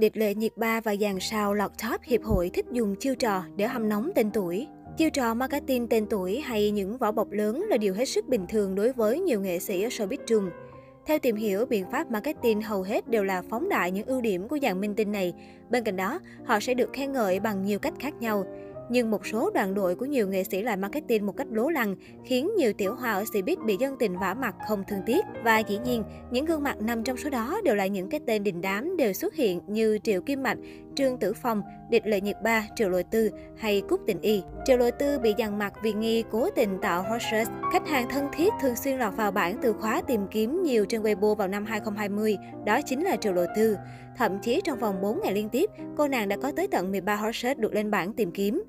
Địch lệ nhiệt ba và dàn sao lọt top hiệp hội thích dùng chiêu trò để hâm nóng tên tuổi. Chiêu trò marketing tên tuổi hay những vỏ bọc lớn là điều hết sức bình thường đối với nhiều nghệ sĩ ở showbiz trùng. Theo tìm hiểu, biện pháp marketing hầu hết đều là phóng đại những ưu điểm của dàn minh tinh này. Bên cạnh đó, họ sẽ được khen ngợi bằng nhiều cách khác nhau. Nhưng một số đoàn đội của nhiều nghệ sĩ lại marketing một cách lố lăng, khiến nhiều tiểu hoa ở Cbiz bị dân tình vả mặt không thương tiếc. Và dĩ nhiên, những gương mặt nằm trong số đó đều là những cái tên đình đám đều xuất hiện như Triệu Kim Mạch, Trương Tử Phong, Địch Lệ Nhiệt Ba, Triệu Lôi Tư hay Cúc Tình Y. Triệu Lôi Tư bị dằn mặt vì nghi cố tình tạo hot Khách hàng thân thiết thường xuyên lọt vào bảng từ khóa tìm kiếm nhiều trên Weibo vào năm 2020, đó chính là Triệu Lôi Tư. Thậm chí trong vòng 4 ngày liên tiếp, cô nàng đã có tới tận 13 hot được lên bảng tìm kiếm.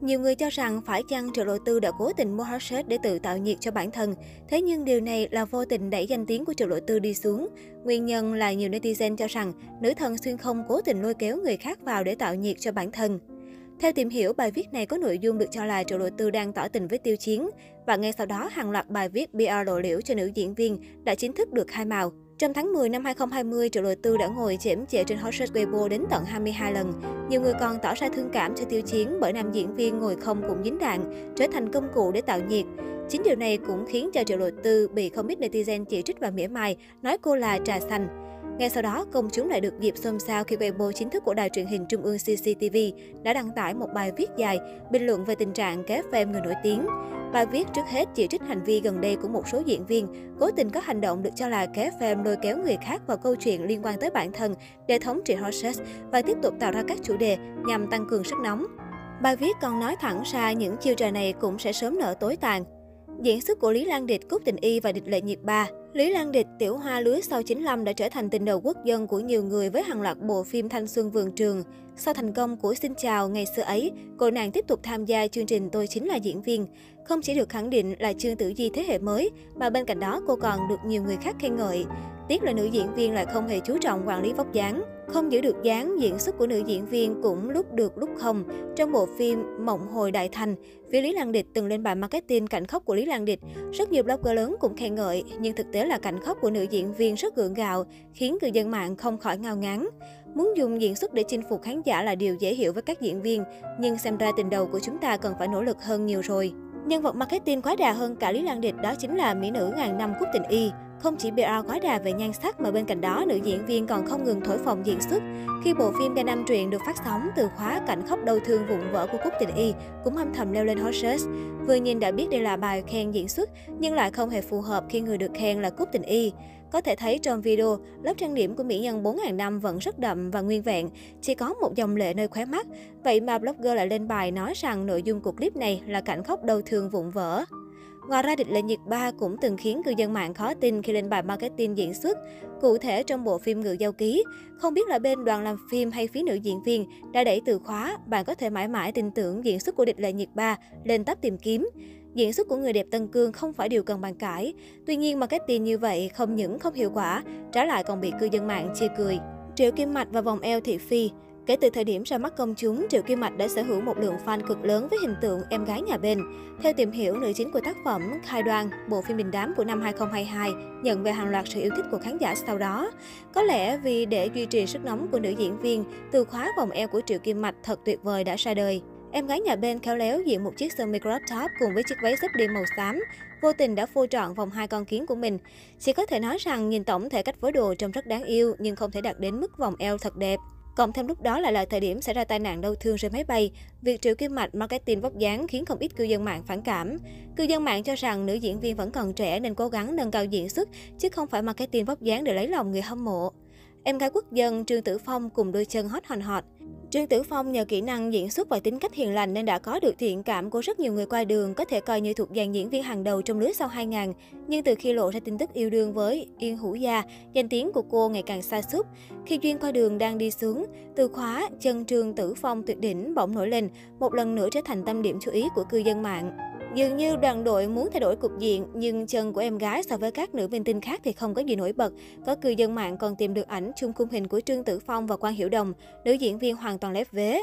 Nhiều người cho rằng phải chăng Triệu Lộ Tư đã cố tình mua hot search để tự tạo nhiệt cho bản thân. Thế nhưng điều này là vô tình đẩy danh tiếng của Triệu Lộ Tư đi xuống. Nguyên nhân là nhiều netizen cho rằng nữ thần xuyên không cố tình lôi kéo người khác vào để tạo nhiệt cho bản thân. Theo tìm hiểu, bài viết này có nội dung được cho là Triệu Lộ Tư đang tỏ tình với Tiêu Chiến. Và ngay sau đó, hàng loạt bài viết PR lộ liễu cho nữ diễn viên đã chính thức được khai màu. Trong tháng 10 năm 2020, Triệu Lôi Tư đã ngồi chễm chệ trên hot search Weibo đến tận 22 lần. Nhiều người còn tỏ ra thương cảm cho Tiêu Chiến bởi nam diễn viên ngồi không cũng dính đạn, trở thành công cụ để tạo nhiệt. Chính điều này cũng khiến cho Triệu Lôi Tư bị không ít netizen chỉ trích và mỉa mai, nói cô là trà xanh. Ngay sau đó, công chúng lại được dịp xôn xao khi Weibo chính thức của đài truyền hình Trung ương CCTV đã đăng tải một bài viết dài bình luận về tình trạng kéo phim người nổi tiếng. Bài viết trước hết chỉ trích hành vi gần đây của một số diễn viên, cố tình có hành động được cho là kéo phim lôi kéo người khác vào câu chuyện liên quan tới bản thân để thống trị Horses và tiếp tục tạo ra các chủ đề nhằm tăng cường sức nóng. Bài viết còn nói thẳng ra những chiêu trò này cũng sẽ sớm nở tối tàn. Diễn xuất của Lý Lan Địch, Cúc Tình Y và Địch Lệ Nhiệt Ba Lý Lan Địch, tiểu hoa lưới sau 95 đã trở thành tình đầu quốc dân của nhiều người với hàng loạt bộ phim thanh xuân vườn trường. Sau thành công của Xin Chào ngày xưa ấy, cô nàng tiếp tục tham gia chương trình Tôi Chính Là Diễn Viên. Không chỉ được khẳng định là Trương Tử Di thế hệ mới, mà bên cạnh đó cô còn được nhiều người khác khen ngợi. Tiếc là nữ diễn viên lại không hề chú trọng quản lý vóc dáng. Không giữ được dáng, diễn xuất của nữ diễn viên cũng lúc được lúc không. Trong bộ phim Mộng Hồi Đại Thành, phía Lý Lan Địch từng lên bài marketing cảnh khóc của Lý Lan Địch. Rất nhiều blogger lớn cũng khen ngợi, nhưng thực tế là cảnh khóc của nữ diễn viên rất gượng gạo, khiến cư dân mạng không khỏi ngao ngán. Muốn dùng diễn xuất để chinh phục khán giả là điều dễ hiểu với các diễn viên, nhưng xem ra tình đầu của chúng ta cần phải nỗ lực hơn nhiều rồi. Nhân vật marketing quá đà hơn cả Lý Lan Địch đó chính là mỹ nữ ngàn năm Cúc Tình Y. Không chỉ PR quá đà về nhan sắc mà bên cạnh đó, nữ diễn viên còn không ngừng thổi phồng diễn xuất. Khi bộ phim Gangnam truyện được phát sóng, từ khóa cảnh khóc đau thương vụn vỡ của Cúc Tình Y cũng âm thầm leo lên hot search. Vừa nhìn đã biết đây là bài khen diễn xuất, nhưng lại không hề phù hợp khi người được khen là Cúc Tình Y. Có thể thấy trong video, lớp trang điểm của mỹ nhân 4.000 năm vẫn rất đậm và nguyên vẹn, chỉ có một dòng lệ nơi khóe mắt. Vậy mà blogger lại lên bài nói rằng nội dung của clip này là cảnh khóc đau thương vụn vỡ. Ngoài ra, địch lệ nhiệt ba cũng từng khiến cư dân mạng khó tin khi lên bài marketing diễn xuất. Cụ thể trong bộ phim Ngự Giao Ký, không biết là bên đoàn làm phim hay phía nữ diễn viên đã đẩy từ khóa, bạn có thể mãi mãi tin tưởng diễn xuất của địch lệ nhiệt ba lên tab tìm kiếm. Diễn xuất của người đẹp Tân Cương không phải điều cần bàn cãi. Tuy nhiên, marketing như vậy không những không hiệu quả, trả lại còn bị cư dân mạng chê cười. Triệu Kim Mạch và vòng eo thị phi Kể từ thời điểm ra mắt công chúng, Triệu Kim Mạch đã sở hữu một lượng fan cực lớn với hình tượng em gái nhà bên. Theo tìm hiểu, nữ chính của tác phẩm Khai Đoan, bộ phim đình đám của năm 2022, nhận về hàng loạt sự yêu thích của khán giả sau đó. Có lẽ vì để duy trì sức nóng của nữ diễn viên, từ khóa vòng eo của Triệu Kim Mạch thật tuyệt vời đã ra đời. Em gái nhà bên khéo léo diện một chiếc sơ mi crop top cùng với chiếc váy xếp đi màu xám, vô tình đã phô trọn vòng hai con kiến của mình. Chỉ có thể nói rằng nhìn tổng thể cách phối đồ trông rất đáng yêu nhưng không thể đạt đến mức vòng eo thật đẹp. Cộng thêm lúc đó lại là thời điểm xảy ra tai nạn đau thương trên máy bay, việc Triệu Kim Mạch marketing vóc dáng khiến không ít cư dân mạng phản cảm. Cư dân mạng cho rằng nữ diễn viên vẫn còn trẻ nên cố gắng nâng cao diễn xuất, chứ không phải marketing vóc dáng để lấy lòng người hâm mộ. Em gái quốc dân Trương Tử Phong cùng đôi chân hot hòn hot. Trương Tử Phong nhờ kỹ năng diễn xuất và tính cách hiền lành nên đã có được thiện cảm của rất nhiều người qua đường, có thể coi như thuộc dàn diễn viên hàng đầu trong lứa sau 2000. Nhưng từ khi lộ ra tin tức yêu đương với Yên Hữu Gia, danh tiếng của cô ngày càng xa xúc. Khi duyên qua đường đang đi xuống, từ khóa chân Trương Tử Phong tuyệt đỉnh bỗng nổi lên, một lần nữa trở thành tâm điểm chú ý của cư dân mạng. Dường như đoàn đội muốn thay đổi cục diện, nhưng chân của em gái so với các nữ minh tinh khác thì không có gì nổi bật. Có cư dân mạng còn tìm được ảnh chung khung hình của Trương Tử Phong và Quang Hiểu Đồng, nữ diễn viên hoàn toàn lép vế.